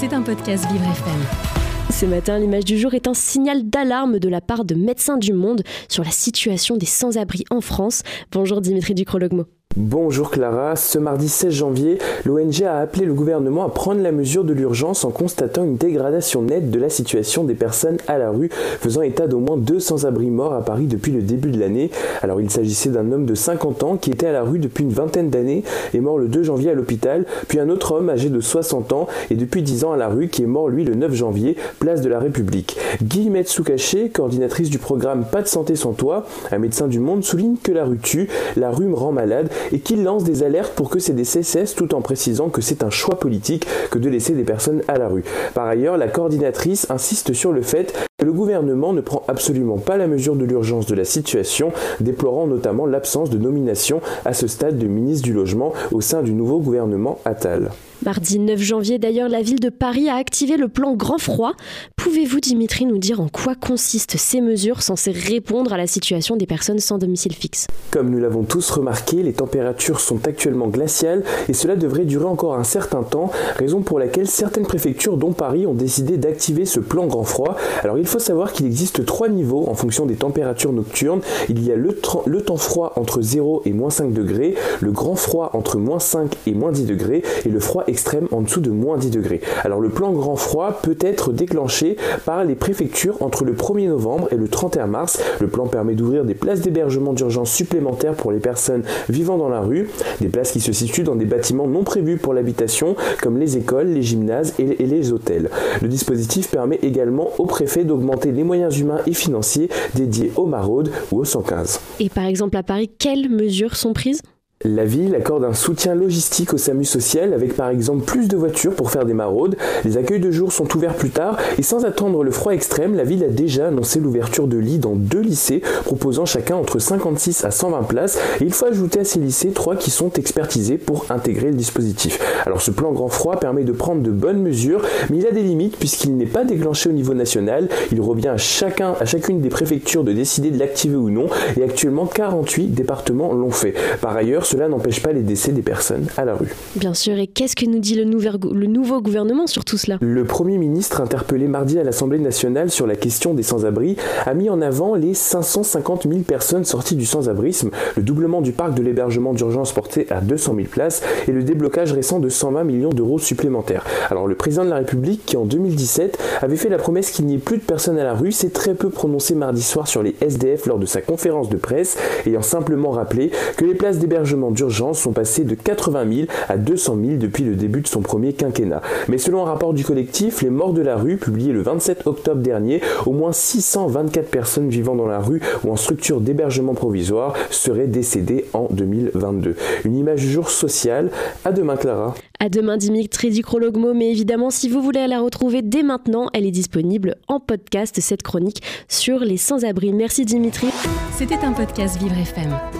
C'est un podcast Vivre FM. Ce matin, l'image du jour est un signal d'alarme de la part de Médecins du Monde sur la situation des sans-abri en France. Bonjour Dimitri Ducrologmo. Bonjour Clara, ce mardi 16 janvier, l'ONG a appelé le gouvernement à prendre la mesure de l'urgence en constatant une dégradation nette de la situation des personnes à la rue, faisant état d'au moins 200 abris morts à Paris depuis le début de l'année. Alors il s'agissait d'un homme de 50 ans qui était à la rue depuis une vingtaine d'années et mort le 2 janvier à l'hôpital, puis un autre homme âgé de 60 ans et depuis 10 ans à la rue qui est mort lui le 9 janvier, place de la République. Guillemette Soukaché, coordinatrice du programme Pas de santé sans toi, un médecin du monde, souligne que la rue tue, la rue me rend malade et qu'il lance des alertes pour que ces décès cessent tout en précisant que c'est un choix politique que de laisser des personnes à la rue. Par ailleurs, la coordinatrice insiste sur le fait que le gouvernement ne prend absolument pas la mesure de l'urgence de la situation, déplorant notamment l'absence de nomination à ce stade de ministre du Logement au sein du nouveau gouvernement Attal. Mardi 9 janvier, d'ailleurs, la ville de Paris a activé le plan Grand Froid. Pouvez-vous, Dimitri, nous dire en quoi consistent ces mesures censées répondre à la situation des personnes sans domicile fixe? Comme nous l'avons tous remarqué, les températures sont actuellement glaciales et cela devrait durer encore un certain temps, raison pour laquelle certaines préfectures, dont Paris, ont décidé d'activer ce plan Grand Froid. Alors il faut savoir qu'il existe trois niveaux en fonction des températures nocturnes. Il y a le, temps froid entre 0 et moins 5 degrés, le grand froid entre moins 5 et moins 10 degrés et le froid extrême en dessous de moins 10 degrés. Alors le plan grand froid peut être déclenché par les préfectures entre le 1er novembre et le 31 mars. Le plan permet d'ouvrir des places d'hébergement d'urgence supplémentaires pour les personnes vivant dans la rue, des places qui se situent dans des bâtiments non prévus pour l'habitation comme les écoles, les gymnases et les hôtels. Le dispositif permet également au préfet d'augmenter les moyens humains et financiers dédiés aux maraudes ou aux 115. Et par exemple à Paris, quelles mesures sont prises? La ville accorde un soutien logistique au SAMU social avec par exemple plus de voitures pour faire des maraudes. Les accueils de jour sont ouverts plus tard et sans attendre le froid extrême, la ville a déjà annoncé l'ouverture de lits dans deux lycées proposant chacun entre 56 à 120 places et il faut ajouter à ces lycées trois qui sont expertisés pour intégrer le dispositif. Alors ce plan grand froid permet de prendre de bonnes mesures mais il a des limites puisqu'il n'est pas déclenché au niveau national. Il revient à chacun, à chacune des préfectures de décider de l'activer ou non et actuellement 48 départements l'ont fait. Par ailleurs, cela n'empêche pas les décès des personnes à la rue. Bien sûr, et qu'est-ce que nous dit le, nouveau gouvernement sur tout cela? Le Premier ministre, interpellé mardi à l'Assemblée nationale sur la question des sans-abri, a mis en avant les 550 000 personnes sorties du sans-abrisme, le doublement du parc de l'hébergement d'urgence porté à 200 000 places et le déblocage récent de 120 millions d'euros supplémentaires. Alors le président de la République, qui en 2017 avait fait la promesse qu'il n'y ait plus de personnes à la rue, s'est très peu prononcé mardi soir sur les SDF lors de sa conférence de presse, ayant simplement rappelé que les places d'hébergement d'urgence sont passés de 80 000 à 200 000 depuis le début de son premier quinquennat. Mais selon un rapport du collectif Les Morts de la rue, publié le 27 octobre dernier, au moins 624 personnes vivant dans la rue ou en structure d'hébergement provisoire seraient décédées en 2022. Une image du jour sociale. À demain, Clara. À demain, Dimitri Dicrologmo. Mais évidemment, si vous voulez la retrouver dès maintenant, elle est disponible en podcast, cette chronique sur les sans-abri. Merci, Dimitri. C'était un podcast Vivre FM.